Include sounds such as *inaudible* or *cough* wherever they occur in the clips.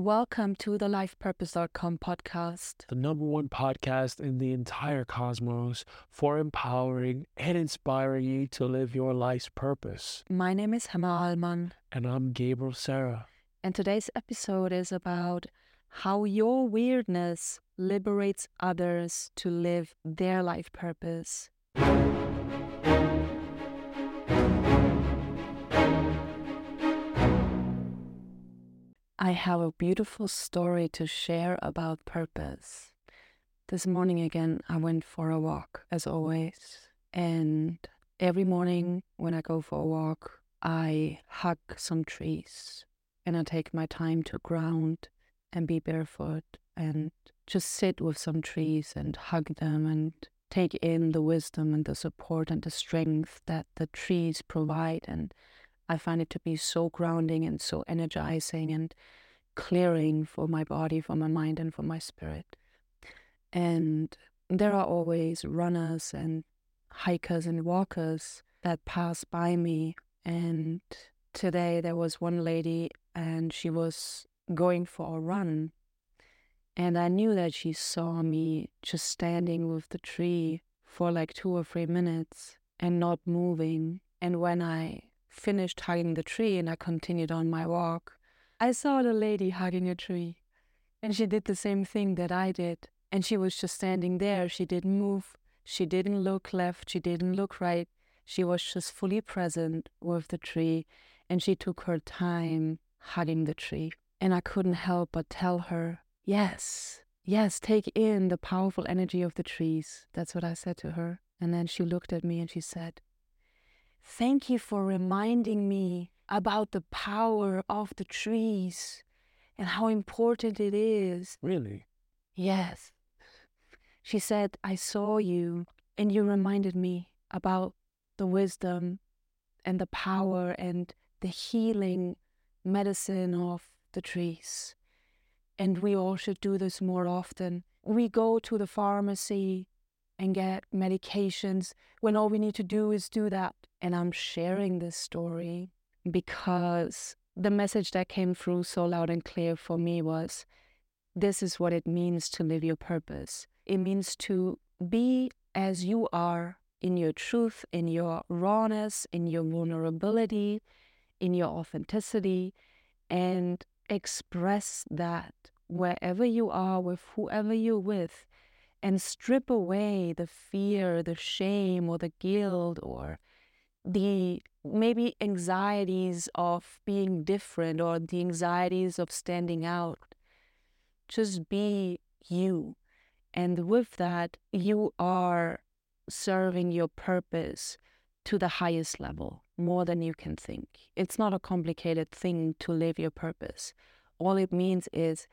Welcome to the lifepurpose.com podcast. the number one podcast in the entire cosmos for empowering and inspiring you to live your life's purpose. My name is Hema Alman, And I'm Gabriel Sarah. and today's episode is about how your weirdness liberates others to live their life purpose. I have a beautiful story to share about purpose. This morning again, I went for a walk as always. And every morning when I go for a walk, I hug some trees and I take my time to ground and be barefoot and just sit with some trees and hug them and take in the wisdom and the support and the strength that the trees provide. And I find it to be so grounding and so energizing and clearing for my body, for my mind, and for my spirit. And there are always runners and hikers and walkers that pass by me. And today there was one lady and she was going for a run. And I knew that she saw me just standing with the tree for like two or three minutes and not moving. And when I finished hugging the tree and I continued on my walk, I saw the lady hugging a tree. And she did the same thing that I did. And she was just standing there. She didn't move. She didn't look left. She didn't look right. She was just fully present with the tree. And she took her time hugging the tree. And I couldn't help but tell her, yes, yes, take in the powerful energy of the trees. That's what I said to her. And then she looked at me and she said, Thank you for reminding me about the power of the trees and how important it is. Really? Yes. She said, I saw you and you reminded me about the wisdom and the power and the healing medicine of the trees. And we all should do this more often. We go to the pharmacy and get medications when all we need to do is do that. And I'm sharing this story because the message that came through so loud and clear for me was this is what it means to live your purpose. It means to be as you are in your truth, in your rawness, in your vulnerability, in your authenticity, and express that wherever you are, with whoever you're with, and strip away the fear, the shame, or the guilt, or the maybe anxieties of being different or the anxieties of standing out. Just be you. And with that, you are serving your purpose to the highest level, more than you can think. It's not a complicated thing to live your purpose. All it means is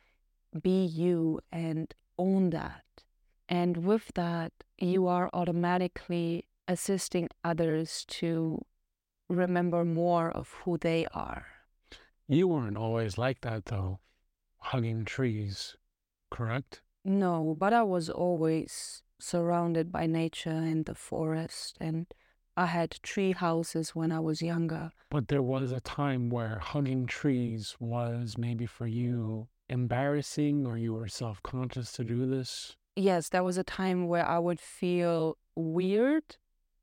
be you and own that. And with that, mm. you are automatically assisting others to remember more of who they are. You weren't always like that, though. Hugging trees, correct? No, but I was always surrounded by nature and the forest, and I had tree houses when I was younger. But there was a time where hugging trees was maybe for you embarrassing or you were self conscious to do this. Yes, there was a time where I would feel weird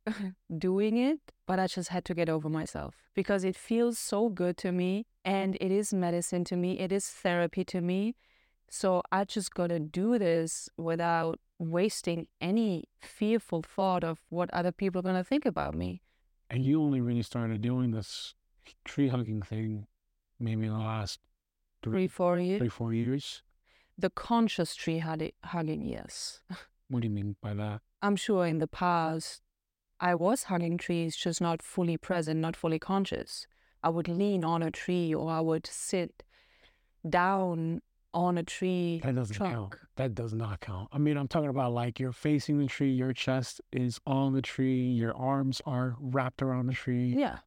*laughs* doing it, but I just had to get over myself because it feels so good to me and it is medicine to me, it is therapy to me. So I just got to do this without wasting any fearful thought of what other people are going to think about me. And you only really started doing this tree hugging thing maybe in the last Three, four years. three, four years. The conscious tree hugging, yes. *laughs* What do you mean by that? I'm sure in the past I was hugging trees, just not fully present, not fully conscious. I would lean on a tree or I would sit down on a tree That doesn't trunk. count. That does not count. I mean, I'm talking about like you're facing the tree, your chest is on the tree, your arms are wrapped around the tree, Yeah,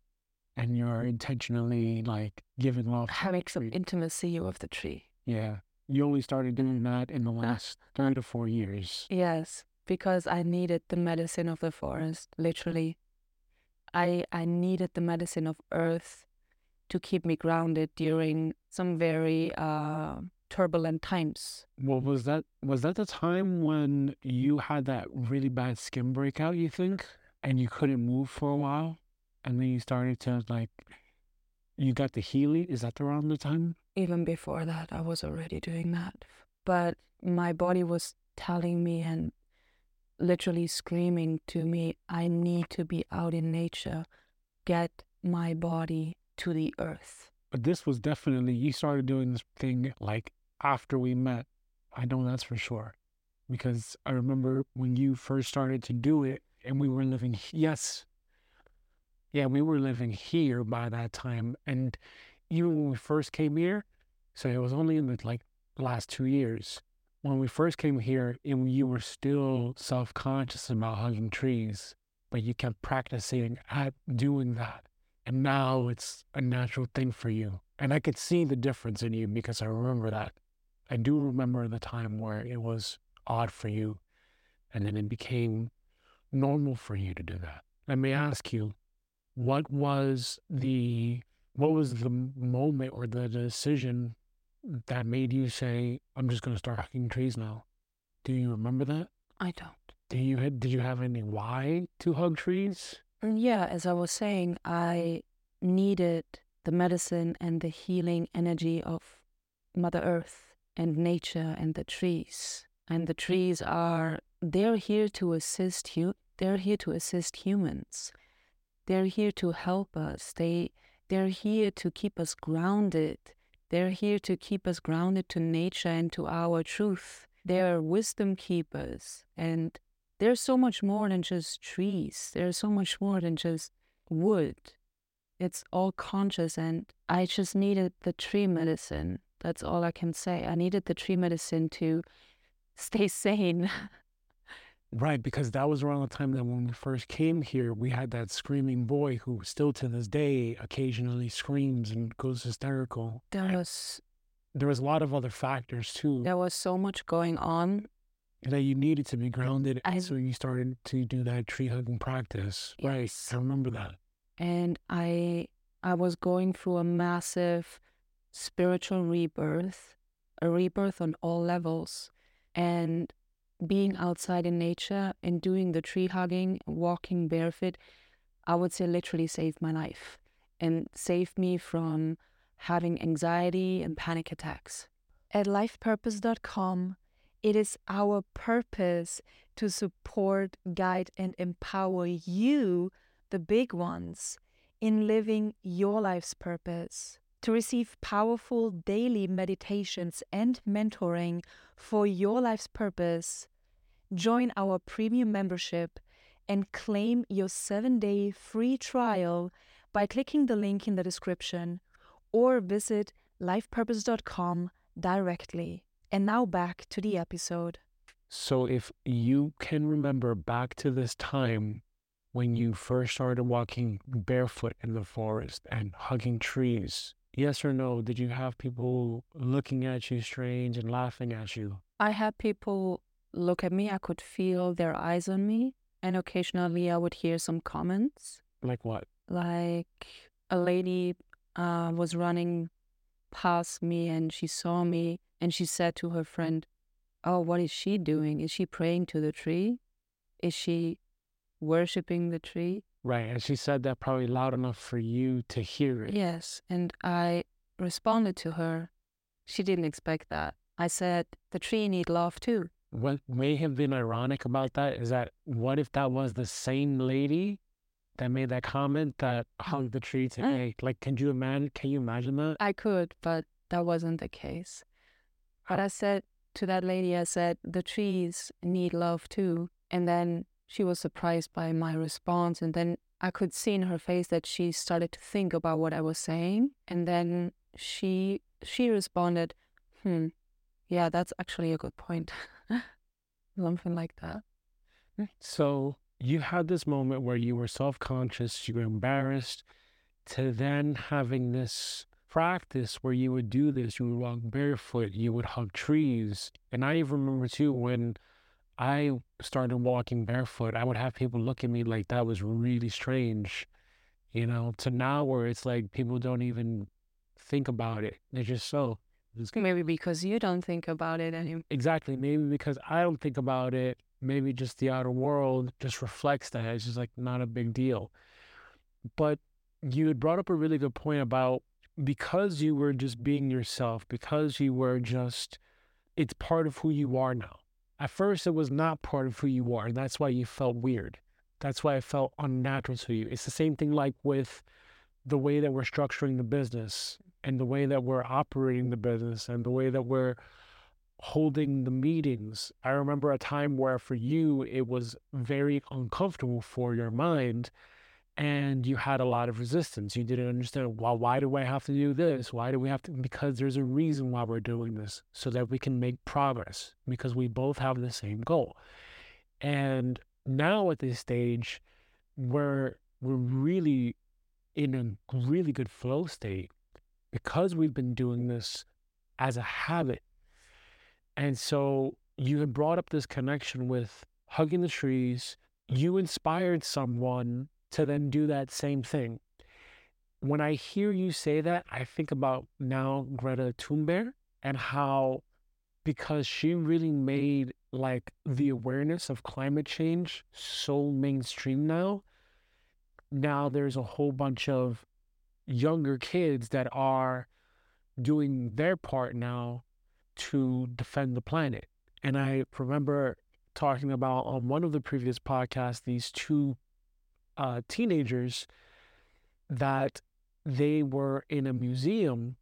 and you're intentionally like giving love. to the having some intimacy with the tree. Yeah. You only started doing that in the last three to four years. Yes, because I needed the medicine of the forest, literally. I I needed the medicine of earth to keep me grounded during some very uh, turbulent times. Well, was that was that the time when you had that really bad skin breakout? You think, and you couldn't move for a while, and then you started to like, you got the healing. Is that around the time? Even before that, I was already doing that, but my body was telling me and literally screaming to me, "I need to be out in nature. Get my body to the earth." But this was definitely you started doing this thing like after we met. I know that's for sure. Because I remember when you first started to do it and we were living, yes. Yeah, we were living here by that time. And even when we first came here, so it was only in the like last two years. When we first came here and you were still self conscious about hugging trees, but you kept practicing at doing that. And now it's a natural thing for you. And I could see the difference in you because I remember that. I do remember the time where it was odd for you and then it became normal for you to do that. Let me ask you, what was the what was the moment or the decision that made you say, I'm just gonna start hugging trees now? Do you remember that? I don't. Do you did you have any why to hug trees? Mm, yeah, as I was saying, I needed the medicine and the healing energy of Mother Earth and nature and the trees. And the trees are they're here to assist you. They're here to assist humans. They're here to help us. They they're here to keep us grounded. They're here to keep us grounded to nature and to our truth. They're wisdom keepers. And there's so much more than just trees. There's so much more than just wood. It's all conscious and I just needed the tree medicine that's all I can say. I needed the tree medicine to *laughs* stay sane. Right, because that was around the time that when we first came here, we had that screaming boy who still to this day occasionally screams and goes hysterical. There was there was a lot of other factors too. There was so much going on. That you needed to be grounded. I, so you started to do that tree hugging practice. Yes. Right. I remember that. And I I was going through a massive spiritual rebirth, a rebirth on all levels. And being outside in nature and doing the tree hugging, walking barefoot, I would say literally saved my life and saved me from having anxiety and panic attacks. At lifepurpose.com, it is our purpose to support, guide, and empower you, the big ones, in living your life's purpose to receive powerful daily meditations and mentoring for your life's purpose, join our premium membership and claim your seven day free trial by clicking the link in the description or visit lifepurpose.com directly. And now back to the episode. So, if you can remember back to this time when you first started walking barefoot in the forest and hugging trees, Yes or no? Did you have people looking at you strange and laughing at you? I had people look at me. I could feel their eyes on me. And occasionally I would hear some comments. Like what? Like a lady uh, was running past me and she saw me and she said to her friend, Oh, what is she doing? Is she praying to the tree? Is she worshiping the tree? Right. And she said that probably loud enough for you to hear it. Yes. And I responded to her. She didn't expect that. I said, the tree need love too. What may have been ironic about that is that what if that was the same lady that made that comment that hung the tree today? Like, can you imagine? Can you imagine that? I could, but that wasn't the case. But I said to that lady, I said, the trees need love too. And then she was surprised by my response. And then I could see in her face that she started to think about what I was saying. And then she she responded, hmm, yeah, that's actually a good point. *laughs* *laughs* Something like that. Mm, so you had this moment where you were self conscious, you were embarrassed, to then having this practice where you would do this, you would walk barefoot, you would hug trees. And I even remember too when I started walking barefoot, I would have people look at me like that was really strange. you know, to now where it's like people don't even think about it. They're just so. Maybe because you don't think about it anymore. Exactly. Maybe because I don't think about it. Maybe just the outer world just reflects that. It's just like not a big deal. But you had brought up a really good point about because you were just being yourself, because you were just, it's part of who you are now. At first, it was not part of who you are. And that's why you felt weird. That's why it felt unnatural to you. It's the same thing like with the way that we're structuring the business and the way that we're operating the business and the way that we're holding the meetings. I remember a time where for you, it was very uncomfortable for your mind and you had a lot of resistance. You didn't understand, well, why do I have to do this? Why do we have to? Because there's a reason why we're doing this so that we can make progress because we both have the same goal. And now at this stage, we're, we're really in a really good flow state because we've been doing this as a habit. And so you had brought up this connection with hugging the trees. You inspired someone to then do that same thing. When I hear you say that, I think about now Greta Thunberg and how because she really made like the awareness of climate change so mainstream now. Now there's a whole bunch of younger kids that are doing their part now to defend the planet. And I remember talking about on one of the previous podcasts these two uh, teenagers that they were in a museum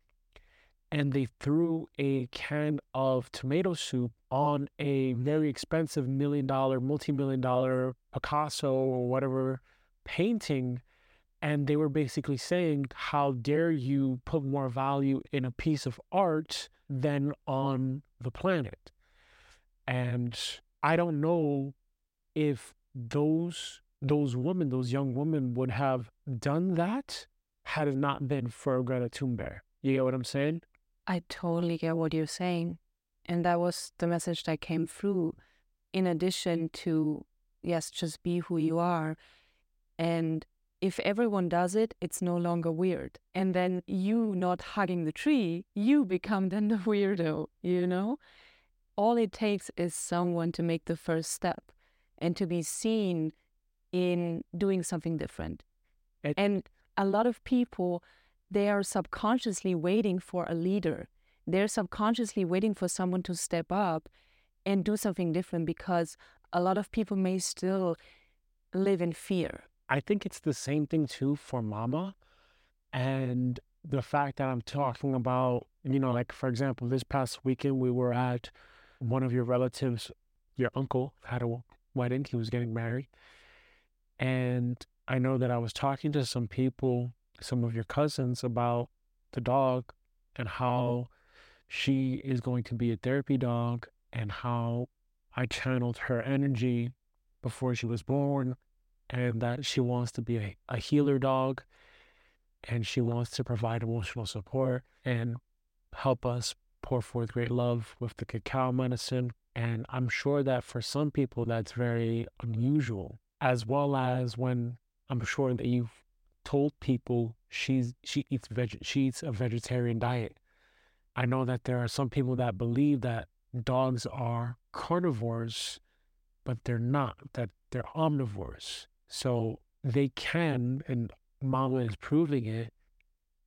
and they threw a can of tomato soup on a very expensive million dollar, multi million dollar Picasso or whatever painting and they were basically saying, How dare you put more value in a piece of art than on the planet? And I don't know if those those women, those young women would have done that had it not been for Greta Thunberg. You get what I'm saying? I totally get what you're saying. And that was the message that came through. In addition to, yes, just be who you are. And if everyone does it, it's no longer weird. And then you not hugging the tree, you become *laughs* then the weirdo, you know? All it takes is someone to make the first step and to be seen in doing something different. It, and a lot of people, they are subconsciously waiting for a leader. They're subconsciously waiting for someone to step up and do something different because a lot of people may still live in fear I think it's the same thing too for mama. And the fact that I'm talking about, you know, like for example, this past weekend we were at one of your relatives, your uncle had a wedding, he was getting married. And I know that I was talking to some people, some of your cousins about the dog and mm-hmm. how she is going to be a therapy dog and how I channeled her energy before she was born and that she wants to be a, a healer dog and she wants to provide emotional support and help us pour forth great love with the cacao medicine. And I'm sure that for some people that's very unusual, as well as when I'm sure that you've told people she's she eats veg she eats a vegetarian diet. I know that there are some people that believe that dogs are carnivores, but they're not, that they're omnivores. So they can, and Mama is proving it.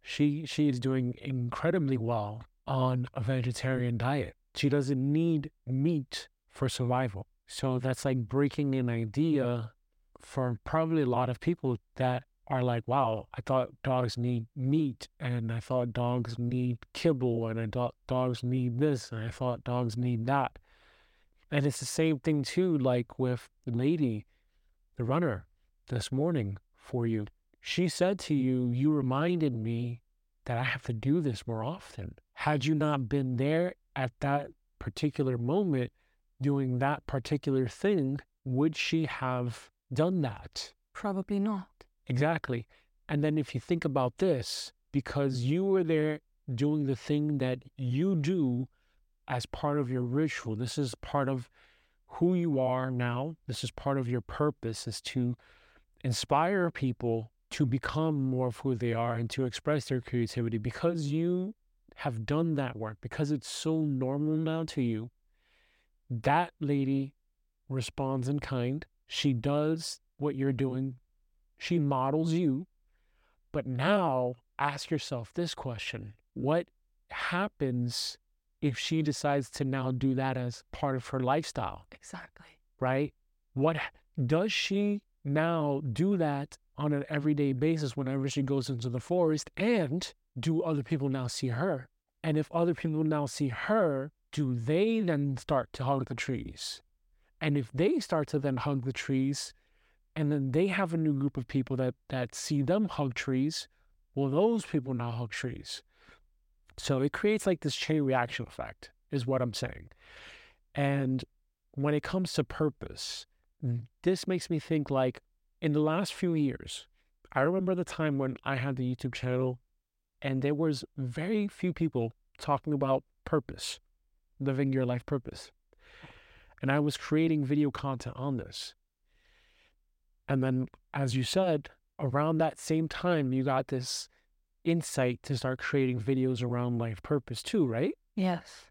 She she is doing incredibly well on a vegetarian diet. She doesn't need meat for survival. So that's like breaking an idea for probably a lot of people that are like, wow, I thought dogs need meat and I thought dogs need kibble and I thought dogs need this and I thought dogs need that. And it's the same thing too, like with the lady, the runner this morning for you. She said to you, You reminded me that I have to do this more often. Had you not been there at that particular moment doing that particular thing, would she have done that? Probably not. Exactly. And then if you think about this, because you were there doing the thing that you do as part of your ritual, this is part of who you are now. This is part of your purpose is to inspire people to become more of who they are and to express their creativity because you have done that work, because it's so normal now to you. That lady responds in kind. She does what you're doing, she models you. But now ask yourself this question What happens if she decides to now do that as part of her lifestyle? Exactly. Right? What does she now do that on an everyday basis whenever she goes into the forest? And do other people now see her? And if other people now see her, do they then start to hug the trees? And if they start to then hug the trees, and then they have a new group of people that that see them hug trees, well, those people now hug trees. So it creates like this chain reaction effect, is what I'm saying. And when it comes to purpose, Mm. this makes me think like in the last few years, I remember the time when I had the YouTube channel and there was very few people talking about purpose, living your life purpose. And I was creating video content on this. And then, as you said, around that same time, you got this insight to start creating videos around life purpose too, right? Yes.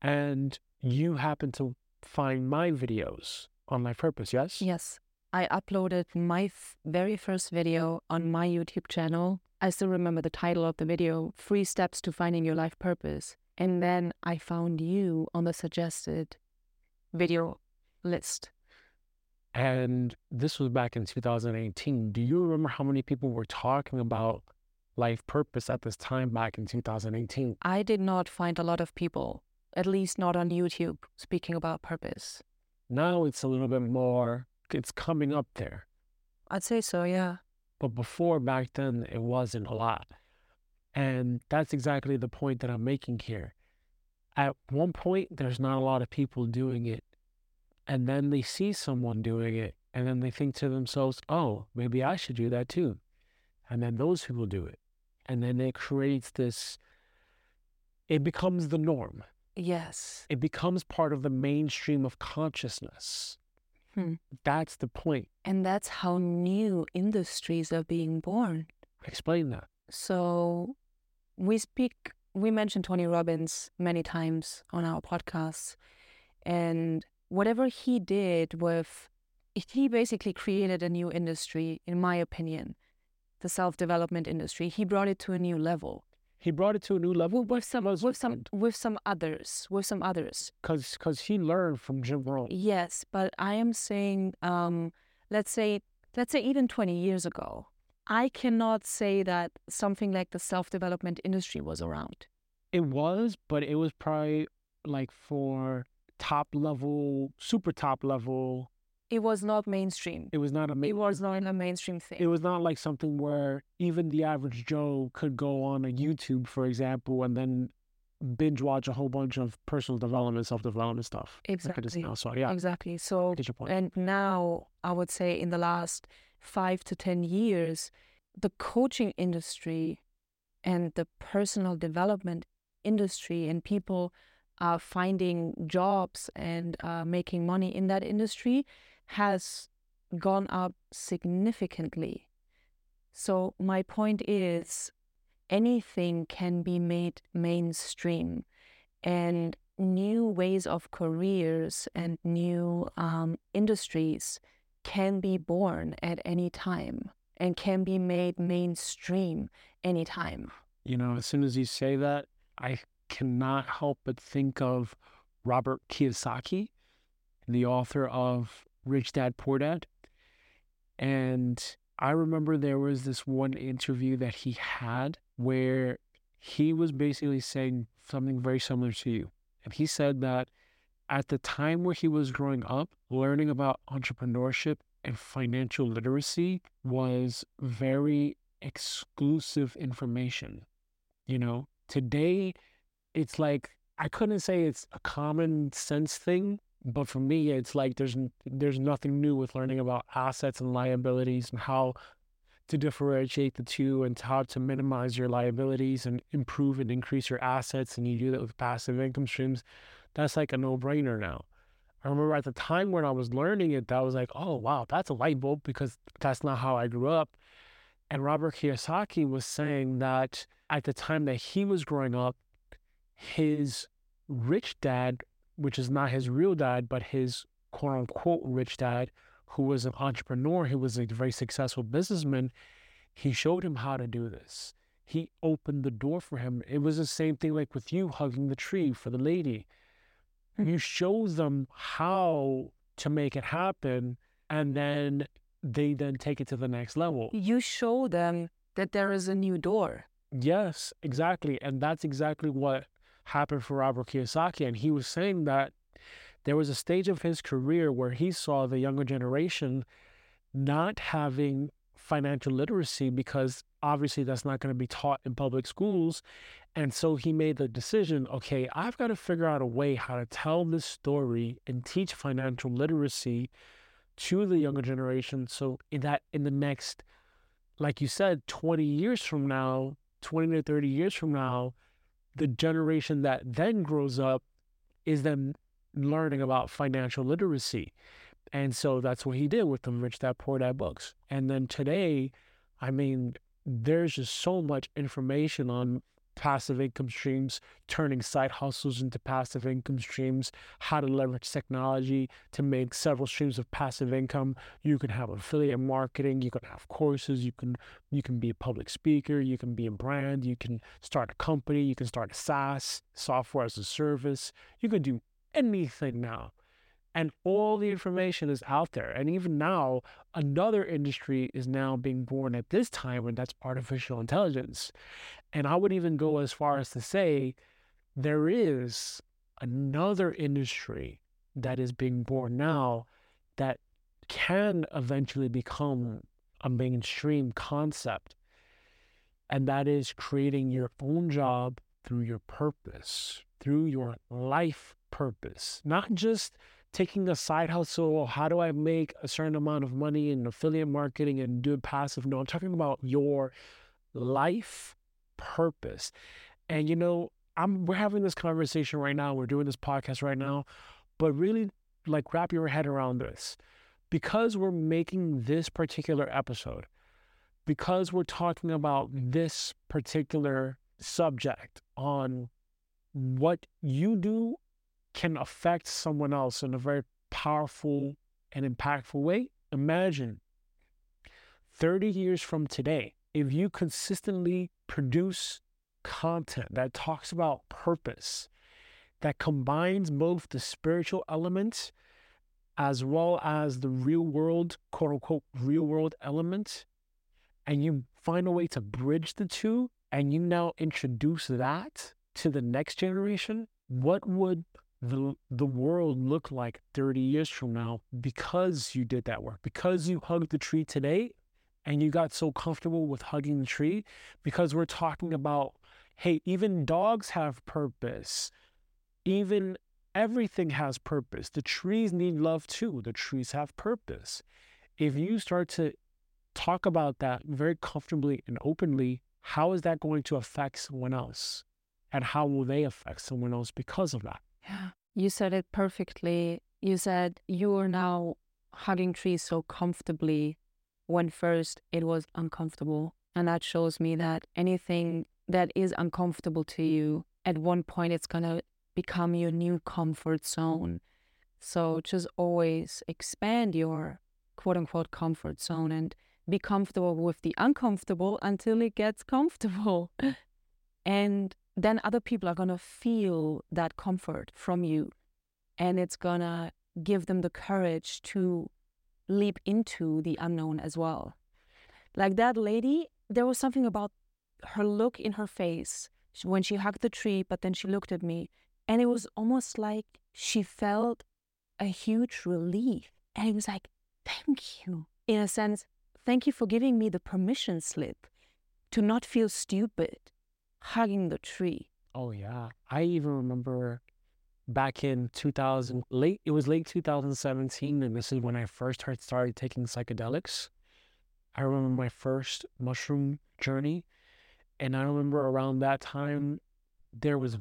And you happened to find my videos on life purpose, yes? Yes. I uploaded my f- very first video on my YouTube channel. I still remember the title of the video Three Steps to Finding Your Life Purpose. And then I found you on the suggested video list. And this was back in 2018. Do you remember how many people were talking about life purpose at this time back in 2018? I did not find a lot of people, at least not on YouTube, speaking about purpose. Now it's a little bit more, it's coming up there. I'd say so, yeah. But before, back then, it wasn't a lot. And that's exactly the point that I'm making here. At one point, there's not a lot of people doing it and then they see someone doing it and then they think to themselves, oh, maybe I should do that too. And then those people do it. And then it creates this, it becomes the norm. Yes. It becomes part of the mainstream of consciousness. Hmm. That's the point. And that's how new industries are being born. Explain that. So we speak, we mentioned Tony Robbins many times on our podcasts. And whatever he did with, he basically created a new industry, in my opinion, the self development industry. He brought it to a new level. He brought it to a new level with some with some with some others with some others. Because because he learned from Jim Rohn. Yes, but I am saying, um, let's say let's say even twenty years ago, I cannot say that something like the self development industry was around. It was, but it was probably like for top level, super top level. It was not mainstream. It was not a. It was not a mainstream thing. It was not like something where even the average Joe could go on a YouTube, for example, and then binge watch a whole bunch of personal development, self development stuff. Exactly. Now. So yeah. Exactly. So and now I would say in the last five to ten years, the coaching industry and the personal development industry and people are finding jobs and uh, making money in that industry has gone up significantly. So, my point is anything can be made mainstream, and new ways of careers and new um, industries can be born at any time and can be made mainstream anytime. You know, as soon as you say that, I cannot help but think of Robert Kiyosaki, the author of Rich Dad Poor Dad. And I remember there was this one interview that he had where he was basically saying something very similar to you. And he said that at the time where he was growing up, learning about entrepreneurship and financial literacy was very exclusive information. You know, today it's like I couldn't say it's a common sense thing, but for me, it's like there's there's nothing new with learning about assets and liabilities and how to differentiate the two and how to minimize your liabilities and improve and increase your assets. And you do that with passive income streams. That's like a no brainer now. I remember at the time when I was learning it, that was like, oh wow, that's a light bulb because that's not how I grew up. And Robert Kiyosaki was saying that at the time that he was growing up, his rich dad, which is not his real dad, but his quote unquote rich dad, who was an entrepreneur, he was a very successful businessman, he showed him how to do this. He opened the door for him. It was the same thing like with you hugging the tree for the lady. Mm-hmm. You show them how to make it happen, and then they then take it to the next level. You show them that there is a new door. Yes, exactly. And that's exactly what happened for Robert Kiyosaki. And he was saying that there was a stage of his career where he saw the younger generation not having financial literacy because obviously that's not going to be taught in public schools. And so he made the decision okay, I've got to figure out a way how to tell this story and teach financial literacy to the younger generation. So, in that, in the next, like you said, 20 years from now, 20 to 30 years from now, the generation that then grows up is then learning about financial literacy. And so that's what he did with the Rich Dad Poor Dad books. And then today, I mean, there's just so much information on passive income streams, turning side hustles into passive income streams, how to leverage technology to make several streams of passive income. You can have affiliate marketing, you can have courses, you can you can be a public speaker, you can be a brand, you can start a company, you can start a SaaS, software as a service. You can do anything now. And all the information is out there. And even now, another industry is now being born at this time, and that's artificial intelligence. And I would even go as far as to say there is another industry that is being born now that can eventually become a mainstream concept. And that is creating your own job through your purpose, through your life purpose, not just taking a side hustle. How do I make a certain amount of money in affiliate marketing and do it passive? No, I'm talking about your life purpose. And you know, I'm we're having this conversation right now. We're doing this podcast right now, but really like wrap your head around this. Because we're making this particular episode, because we're talking about this particular subject on what you do can affect someone else in a very powerful and impactful way. Imagine 30 years from today, if you consistently produce content that talks about purpose, that combines both the spiritual elements as well as the real world, quote unquote, real world element, and you find a way to bridge the two, and you now introduce that to the next generation, what would the the world look like 30 years from now because you did that work because you hugged the tree today and you got so comfortable with hugging the tree because we're talking about hey even dogs have purpose. Even everything has purpose. The trees need love too. The trees have purpose. If you start to talk about that very comfortably and openly how is that going to affect someone else? And how will they affect someone else because of that yeah. You said it perfectly. You said you are now hugging trees so comfortably when first it was uncomfortable. And that shows me that anything that is uncomfortable to you, at one point it's going to become your new comfort zone. So just always expand your quote unquote comfort zone and be comfortable with the uncomfortable until it gets comfortable. *laughs* and then other people are going to feel that comfort from you. And it's going to give them the courage to leap into the unknown as well. Like that lady, there was something about her look in her face when she hugged the tree, but then she looked at me. And it was almost like she felt a huge relief. And it was like, thank you. In a sense, thank you for giving me the permission slip to not feel stupid, hugging the tree. Oh yeah. I even remember back in 2000 late it was late 2017 and this is when I first started taking psychedelics. I remember my first mushroom journey and I remember around that time there was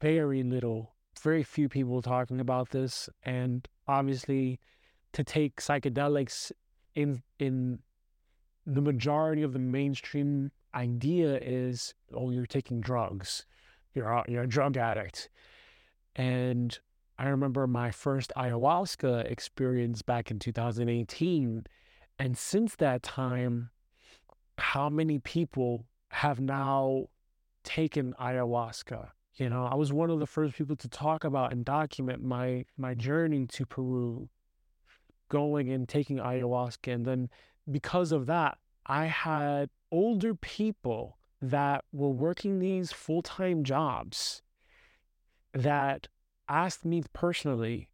very little very few people talking about this and obviously to take psychedelics in in the majority of the mainstream idea is, oh, you're taking drugs, you're you're a drug addict, and I remember my first ayahuasca experience back in 2018, and since that time, how many people have now taken ayahuasca? You know, I was one of the first people to talk about and document my my journey to Peru, going and taking ayahuasca. And then because of that, I had older people that were working these full-time jobs that asked me personally,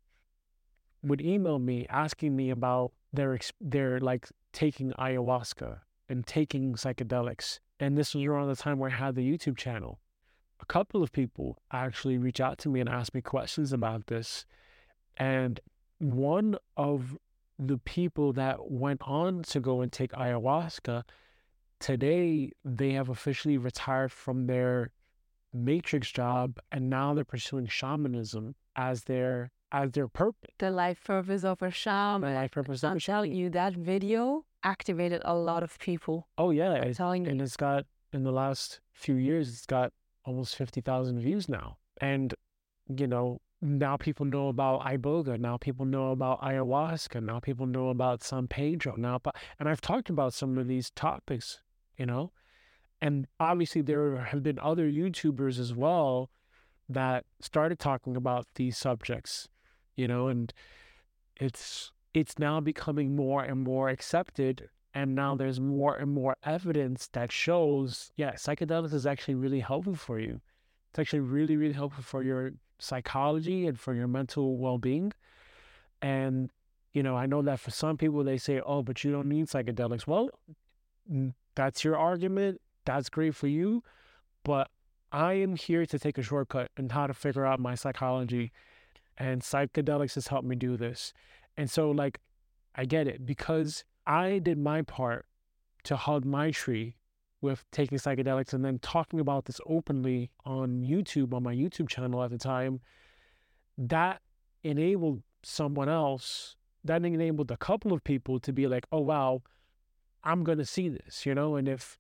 would email me asking me about their their like taking ayahuasca and taking psychedelics. And this was around the time where I had the YouTube channel a couple of people actually reach out to me and ask me questions about this. And one of the people that went on to go and take ayahuasca, today they have officially retired from their matrix job and now they're pursuing shamanism as their as their purpose. The life purpose of a shaman. The life purpose. I'm telling you, that video activated a lot of people. Oh yeah, I'm telling you. and it's got in the last few years, it's got almost 50,000 views now. And, you know, now people know about iboga. Now people know about ayahuasca. Now people know about San Pedro. Now, and I've talked about some of these topics, you know, and obviously there have been other YouTubers as well that started talking about these subjects, you know, and it's it's now becoming more and more accepted and now there's more and more evidence that shows, yeah, psychedelics is actually really helpful for you. It's actually really, really helpful for your psychology and for your mental well being. And, you know, I know that for some people, they say, oh, but you don't need psychedelics. Well, that's your argument. That's great for you. But I am here to take a shortcut and how to figure out my psychology. And psychedelics has helped me do this. And so, like, I get it because I did my part to hug my tree with taking psychedelics and then talking about this openly on YouTube, on my YouTube channel at the time. That enabled someone else, that enabled a couple of people to be like, oh, wow, I'm going to see this, you know? And if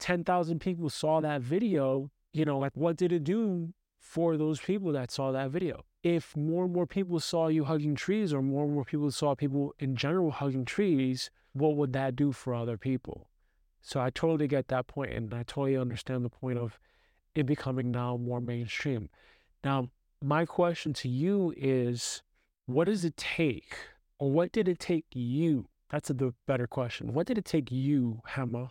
10,000 people saw that video, you know, like what did it do for those people that saw that video? if more and more people saw you hugging trees or more and more people saw people in general hugging trees, what would that do for other people? So I totally get that point and I totally understand the point of it becoming now more mainstream. Now, my question to you is what does it take, or what did it take you? That's the better question. What did it take you, Hema,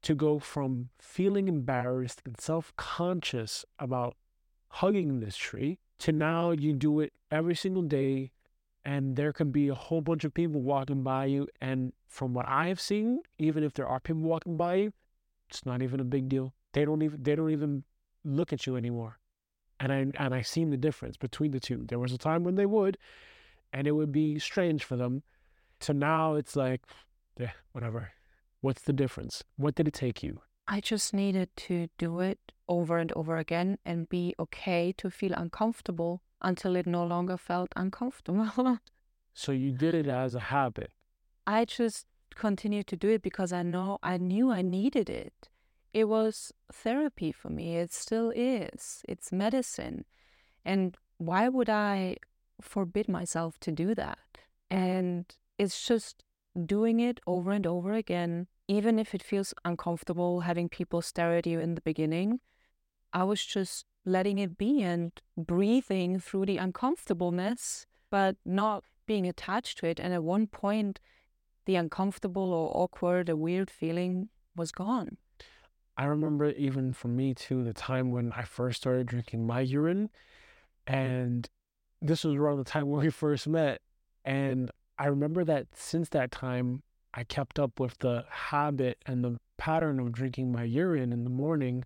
to go from feeling embarrassed and self conscious about hugging this tree to now you do it every single day and there can be a whole bunch of people walking by you and from what i have seen even if there are people walking by you it's not even a big deal. They don't even they don't even look at you anymore. And i and i seen the difference between the two. There was a time when they would and it would be strange for them. So now it's like yeah whatever. What's the difference? What did it take you? I just needed to do it over and over again and be okay to feel uncomfortable until it no longer felt uncomfortable. *laughs* so you did it as a habit. I just continued to do it because I know I knew I needed it. It was therapy for me. It still is. It's medicine. And why would I forbid myself to do that? And it's just doing it over and over again even if it feels uncomfortable having people stare at you in the beginning, I was just letting it be and breathing through the uncomfortableness, but not being attached to it. And at one point, the uncomfortable or awkward or weird feeling was gone. I remember even for me too, the time when I first started drinking my urine. Mm. And this was around the time *laughs* when we first met. And I remember that since that time, I kept up with the habit and the pattern of drinking my urine in the morning.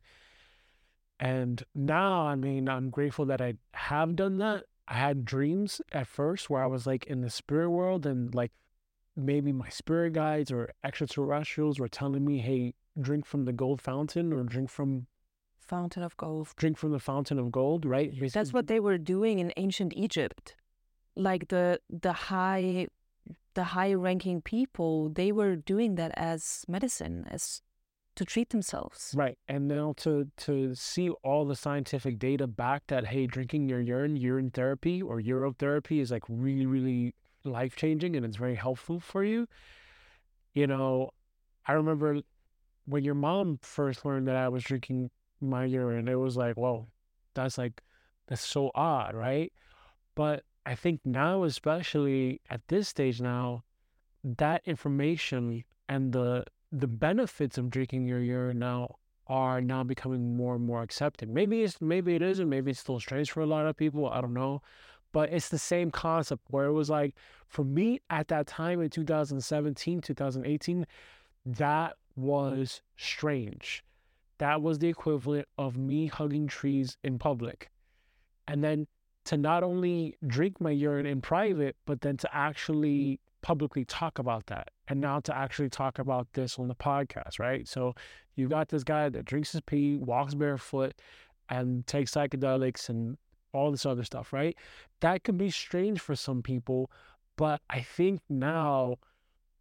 And now, I mean, I'm grateful that I have done that. I had dreams at first where I was like in the spirit world and like maybe my spirit guides or extraterrestrials were telling me, hey, drink from the gold fountain or drink from fountain of gold. Drink from the fountain of gold, right? That's what they were doing in ancient Egypt. Like the the high the high ranking people, they were doing that as medicine, as to treat themselves. Right. And now to to see all the scientific data back that hey, drinking your urine, urine therapy or urotherapy is like really, really life changing and it's very helpful for you. You know, I remember when your mom first learned that I was drinking my urine, it was like, whoa, that's like that's so odd, right? But I think now, especially at this stage now, that information and the the benefits of drinking your urine now are now becoming more and more accepted. Maybe it's maybe it isn't, maybe it's still strange for a lot of people. I don't know. But it's the same concept where it was like for me at that time in 2017, 2018, that was strange. That was the equivalent of me hugging trees in public. And then to not only drink my urine in private, but then to actually publicly talk about that and now to actually talk about this on the podcast, right? So you've got this guy that drinks his pee, walks barefoot, and takes psychedelics and all this other stuff, right? That can be strange for some people, but I think now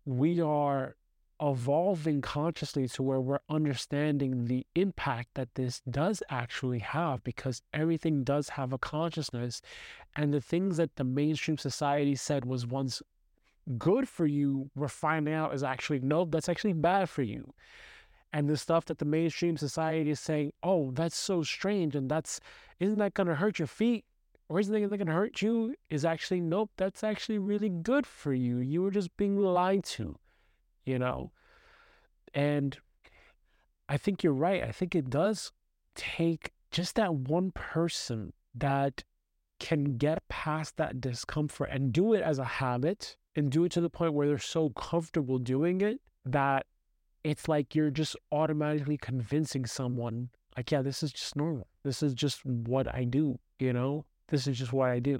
we are evolving consciously to where we're understanding the impact that this does actually have because everything does have a consciousness and the things that the mainstream society said was once good for you, we're finding out is actually no, that's actually bad for you. And the stuff that the mainstream society is saying, oh, that's so strange, and that's isn't that gonna hurt your feet? Or isn't that gonna hurt you? Is actually nope, that's actually really good for you. You were just being lied to, you know. And I think you're right. I think it does take just that one person that can get past that discomfort and do it as a habit and do it to the point where they're so comfortable doing it that it's like you're just automatically convincing someone, like, yeah, this is just normal. This is just what I do, you know? This is just what I do.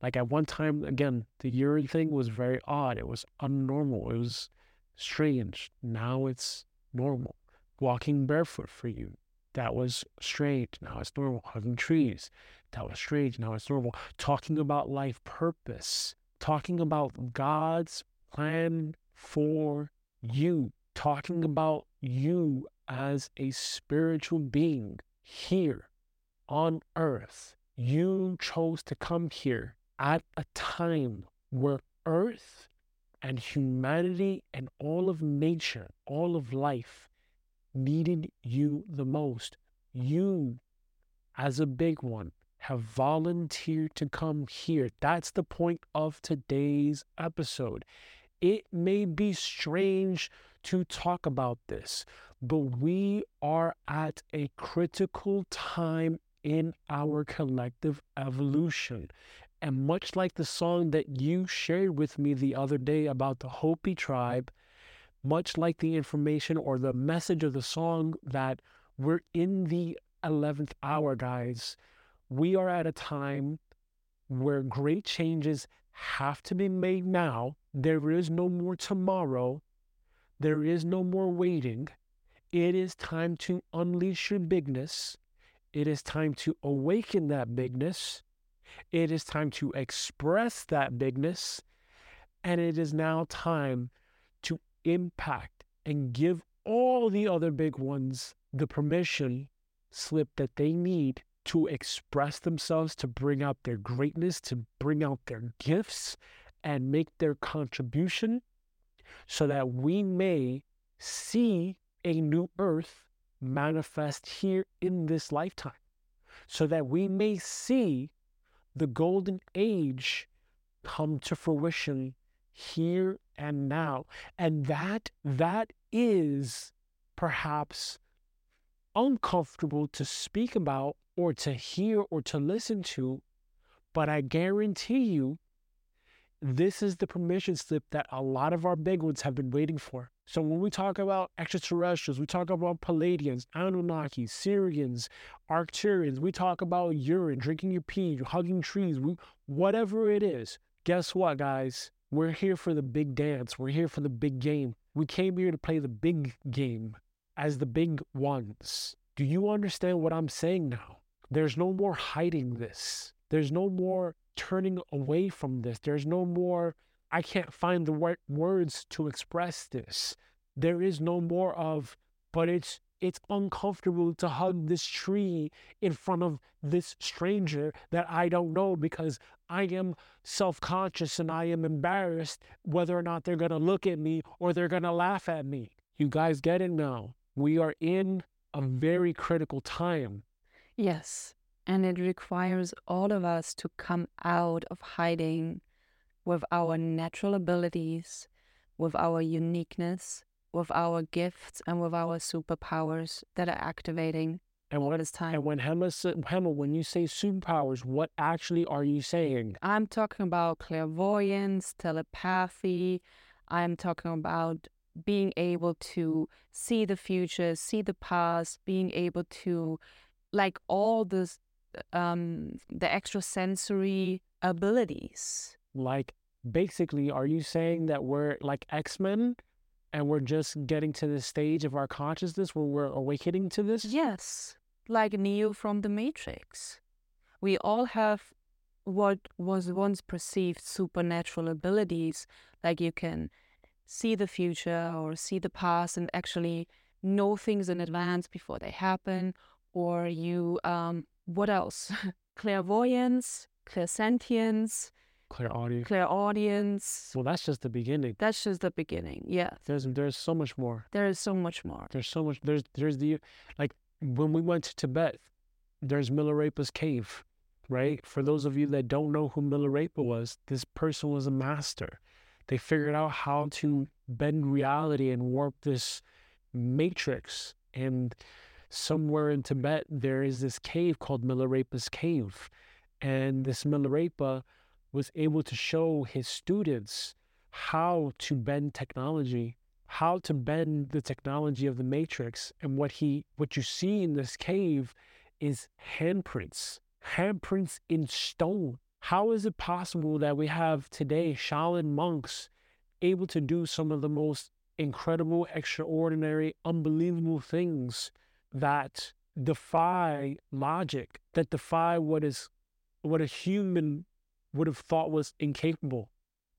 Like at one time, again, the urine thing was very odd. It was unnormal. It was strange. Now it's normal. Walking barefoot for you, that was strange. Now it's normal. Hugging trees, that was strange. Now it's normal. Talking about life purpose, talking about God's plan for you, talking about you as a spiritual being here on earth. You chose to come here at a time where earth and humanity and all of nature, all of life needed you the most. You, as a big one, have volunteered to come here. That's the point of today's episode. It may be strange to talk about this, but we are at a critical time in our collective evolution. And much like the song that you shared with me the other day about the Hopi tribe, much like the information or the message of the song that we're in the 11th hour, guys we are at a time where great changes have to be made now. There is no more tomorrow. There is no more waiting. It is time to unleash your bigness. It is time to awaken that bigness. It is time to express that bigness. And it is now time to impact and give all the other big ones the permission slip that they need to express themselves, to bring out their greatness, to bring out their gifts and make their contribution so that we may see a new earth manifest here in this lifetime, so that we may see the golden age come to fruition here and now. And that that is perhaps uncomfortable to speak about or to hear or to listen to, but I guarantee you, this is the permission slip that a lot of our big ones have been waiting for. So when we talk about extraterrestrials, we talk about Pleiadians, Anunnaki, Sirians, Arcturians, we talk about urine, drinking your pee, hugging trees, we, whatever it is. Guess what, guys? We're here for the big dance. We're here for the big game. We came here to play the big game as the big ones. Do you understand what I'm saying now? There's no more hiding this. There's no more turning away from this. There's no more, I can't find the right words to express this. There is no more of, but it's it's uncomfortable to hug this tree in front of this stranger that I don't know because I am self conscious and I am embarrassed whether or not they're going to look at me or they're going to laugh at me. You guys get it now. We are in a very critical time. Yes. And it requires all of us to come out of hiding with our natural abilities, with our uniqueness, with our gifts and with our superpowers that are activating and what is time. And when Hema, Hema, when you say superpowers, what actually are you saying? I'm talking about clairvoyance, telepathy. I'm talking about being able to see the future, see the past, being able to, like all this, um, the extrasensory abilities. Like basically, are you saying that we're like X Men? and we're just getting to the stage of our consciousness where we're awakening to this? Yes, like Neo from the Matrix. We all have what was once perceived supernatural abilities, like you can see the future or see the past and actually know things in advance before they happen, or you, um, what else? *laughs* Clairvoyance, clairsentience, Clairaudience. Clairaudience. Well, that's just the beginning. That's just the beginning. Yeah. There's there's so much more. There is so much more. There's so much. There's there's the like when we went to Tibet, there's Milarepa's cave, right? For those of you that don't know who Milarepa was, this person was a master. They figured out how to bend reality and warp this matrix. And somewhere in Tibet, there is this cave called Milarepa's cave. And this Milarepa was able to show his students how to bend technology, how to bend the technology of the matrix. And what he what you see in this cave is handprints, handprints in stone. How is it possible that we have today Shaolin monks able to do some of the most incredible, extraordinary, unbelievable things that defy logic, that defy what is what a human would have thought was incapable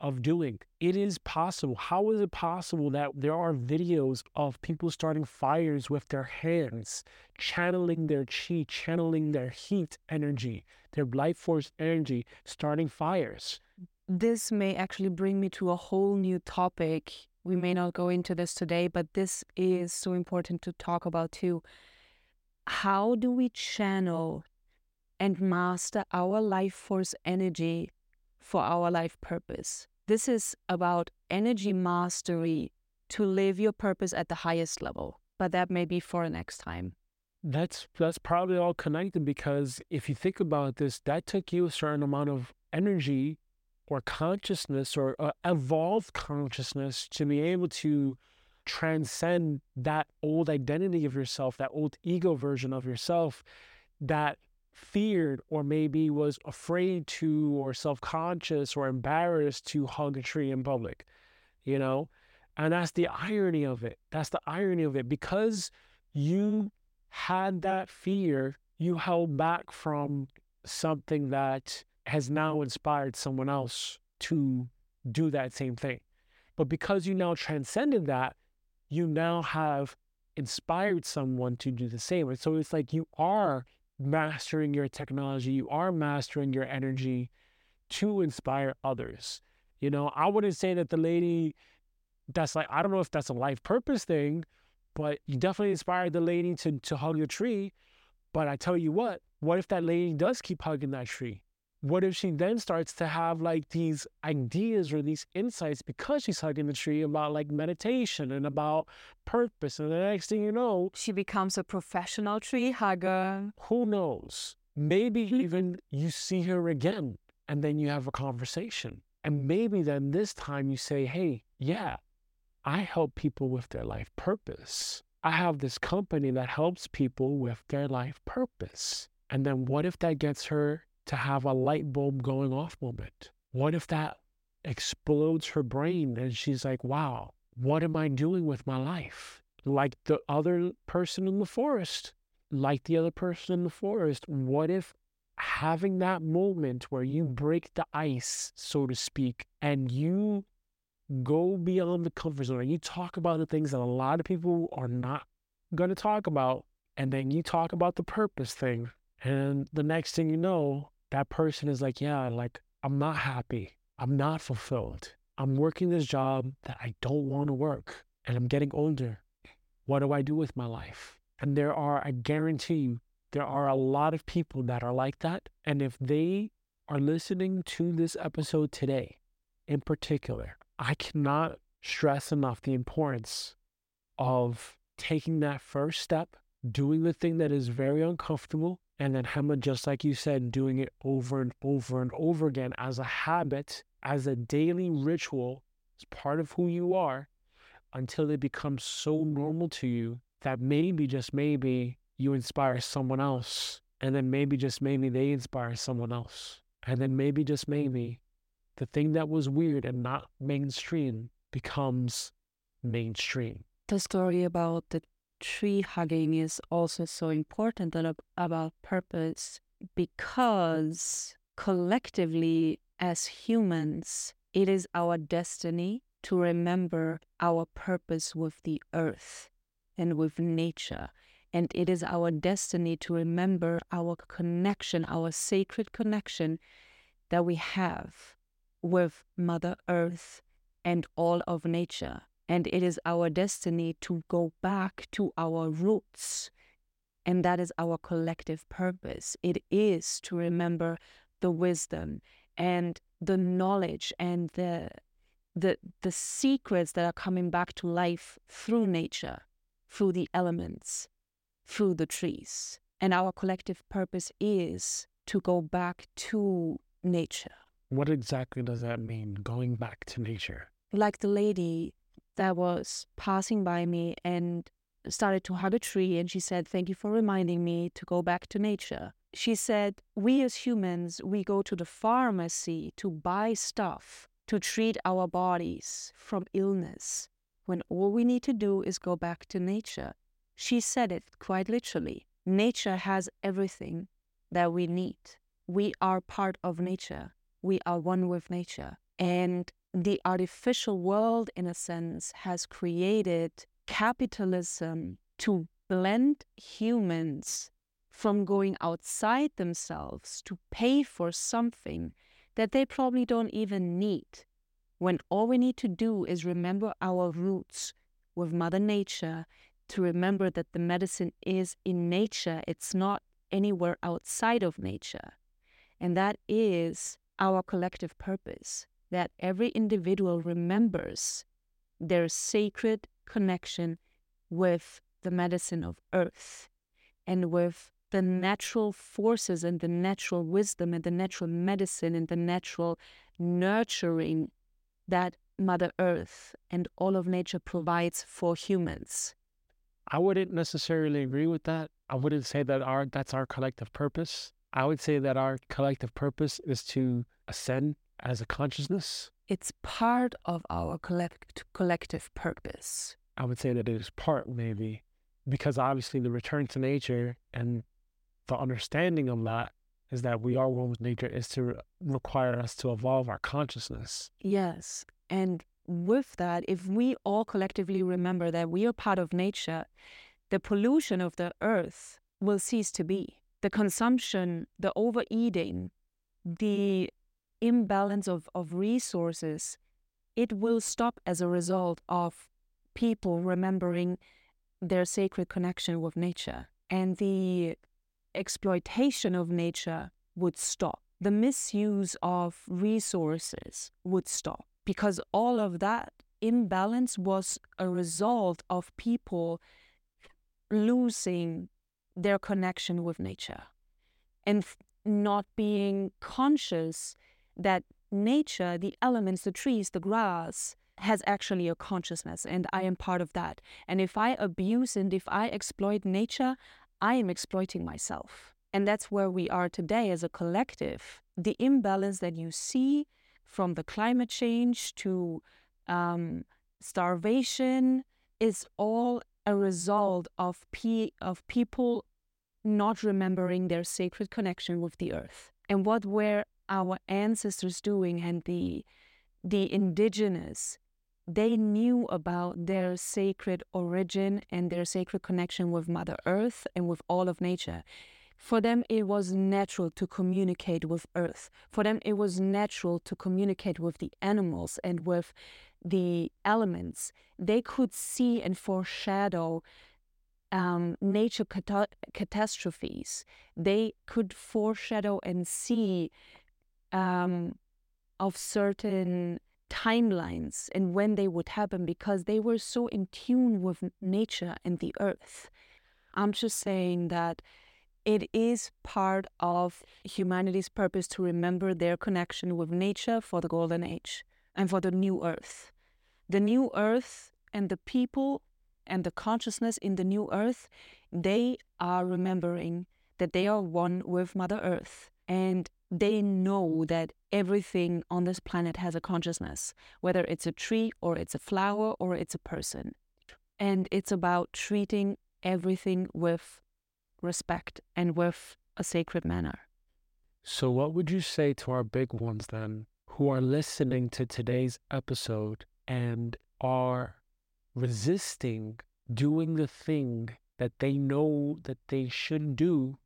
of doing. It is possible. How is it possible that there are videos of people starting fires with their hands, channeling their chi, channeling their heat energy, their life force energy, starting fires? This may actually bring me to a whole new topic. We may not go into this today, but this is so important to talk about too. How do we channel and master our life force energy for our life purpose. This is about energy mastery to live your purpose at the highest level, but that may be for next time. That's that's probably all connected because if you think about this, that took you a certain amount of energy or consciousness or uh, evolved consciousness to be able to transcend that old identity of yourself, that old ego version of yourself that feared or maybe was afraid to or self-conscious or embarrassed to hug a tree in public you know? And that's the irony of it. That's the irony of it. Because you had that fear you held back from something that has now inspired someone else to do that same thing. But because you now transcended that you now have inspired someone to do the same. And so it's like you are mastering your technology, you are mastering your energy to inspire others. You know, I wouldn't say that the lady that's like, I don't know if that's a life purpose thing, but you definitely inspired the lady to, to hug the tree. But I tell you what, what if that lady does keep hugging that tree? What if she then starts to have like these ideas or these insights because she's hugging the tree about like meditation and about purpose? And the next thing you know she becomes a professional tree hugger. Who knows? Maybe *laughs* even you see her again and then you have a conversation. And maybe then this time you say hey yeah i help people with their life purpose. I have this company that helps people with their life purpose. And then what if that gets her to have a light bulb going off moment? What if that explodes her brain and she's like, wow, what am I doing with my life? Like the other person in the forest, like the other person in the forest, what if having that moment where you break the ice, so to speak, and you go beyond the comfort zone and you talk about the things that a lot of people are not going to talk about. And then you talk about the purpose thing. And the next thing you know, that person is like, yeah, like, I'm not happy. I'm not fulfilled. I'm working this job that I don't want to work and I'm getting older. What do I do with my life? And there are, I guarantee you, there are a lot of people that are like that. And if they are listening to this episode today, in particular, I cannot stress enough the importance of taking that first step, doing the thing that is very uncomfortable, and then Hema, just like you said, doing it over and over and over again as a habit, as a daily ritual, as part of who you are, until it becomes so normal to you that maybe, just maybe, you inspire someone else. And then maybe, just maybe, they inspire someone else. And then maybe, just maybe, the thing that was weird and not mainstream becomes mainstream. The story about the tree hugging is also so important about purpose because collectively, as humans, it is our destiny to remember our purpose with the earth and with nature. And it is our destiny to remember our connection, our sacred connection that we have with Mother Earth and all of nature. And it is our destiny to go back to our roots. And that is our collective purpose. It is to remember the wisdom and the knowledge and the the the secrets that are coming back to life through nature, through the elements, through the trees. And our collective purpose is to go back to nature. What exactly does that mean, going back to nature? Like the lady that was passing by me and started to hug a tree, and she said, Thank you for reminding me to go back to nature. She said, We as humans, we go to the pharmacy to buy stuff to treat our bodies from illness when all we need to do is go back to nature. She said it quite literally. Nature has everything that we need. We are part of nature. We are one with nature. And the artificial world, in a sense, has created capitalism to blend humans from going outside themselves to pay for something that they probably don't even need. When all we need to do is remember our roots with Mother Nature, to remember that the medicine is in nature, it's not anywhere outside of nature. And that is our collective purpose that every individual remembers their sacred connection with the medicine of earth and with the natural forces and the natural wisdom and the natural medicine and the natural nurturing that Mother Earth and all of nature provides for humans. I wouldn't necessarily agree with that. I wouldn't say that our that's our collective purpose. I would say that our collective purpose is to ascend as a consciousness. It's part of our collect- collective purpose. I would say that it is part, maybe, because obviously the return to nature and the understanding of that is that we are one with nature is to require us to evolve our consciousness. Yes. And with that, if we all collectively remember that we are part of nature, the pollution of the earth will cease to be. The consumption, the overeating, the imbalance of, of resources, it will stop as a result of people remembering their sacred connection with nature. And the exploitation of nature would stop. The misuse of resources would stop because all of that imbalance was a result of people losing their connection with nature and not being conscious that nature, the elements, the trees, the grass, has actually a consciousness and I am part of that. And if I abuse and if I exploit nature, I am exploiting myself. And that's where we are today as a collective. The imbalance that you see from the climate change to um, starvation is all a result of, pe- of people not remembering their sacred connection with the earth. And what were our ancestors doing and the the indigenous they knew about their sacred origin and their sacred connection with Mother Earth and with all of nature. For them, it was natural to communicate with Earth. For them, it was natural to communicate with the animals and with the elements. They could see and foreshadow um, nature cata- catastrophes. They could foreshadow and see um, of certain timelines and when they would happen because they were so in tune with nature and the earth. I'm just saying that it is part of humanity's purpose to remember their connection with nature for the golden age and for the new earth. The new earth and the people and the consciousness in the new earth, they are remembering that they are one with Mother Earth and they know that everything on this planet has a consciousness, whether it's a tree or it's a flower or it's a person. And it's about treating everything with respect and with a sacred manner. So, what would you say to our big ones then who are listening to today's episode and are resisting doing the thing that they know that they should do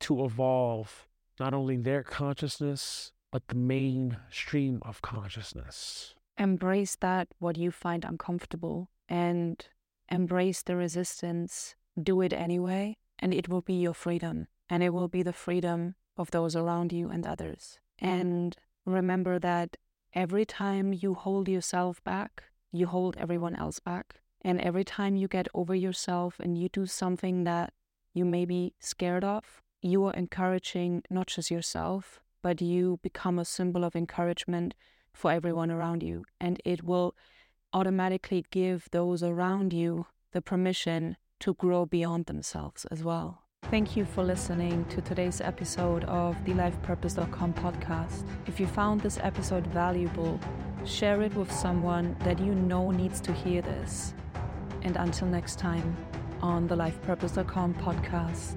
to evolve not only their consciousness, but the mainstream of consciousness. Embrace that, what you find uncomfortable, and embrace the resistance. Do it anyway, and it will be your freedom. And it will be the freedom of those around you and others. And remember that every time you hold yourself back, you hold everyone else back. And every time you get over yourself and you do something that you may be scared of, you are encouraging not just yourself, but you become a symbol of encouragement for everyone around you. And it will automatically give those around you the permission to grow beyond themselves as well. Thank you for listening to today's episode of the lifepurpose.com podcast. If you found this episode valuable, share it with someone that you know needs to hear this. And until next time on the lifepurpose.com podcast.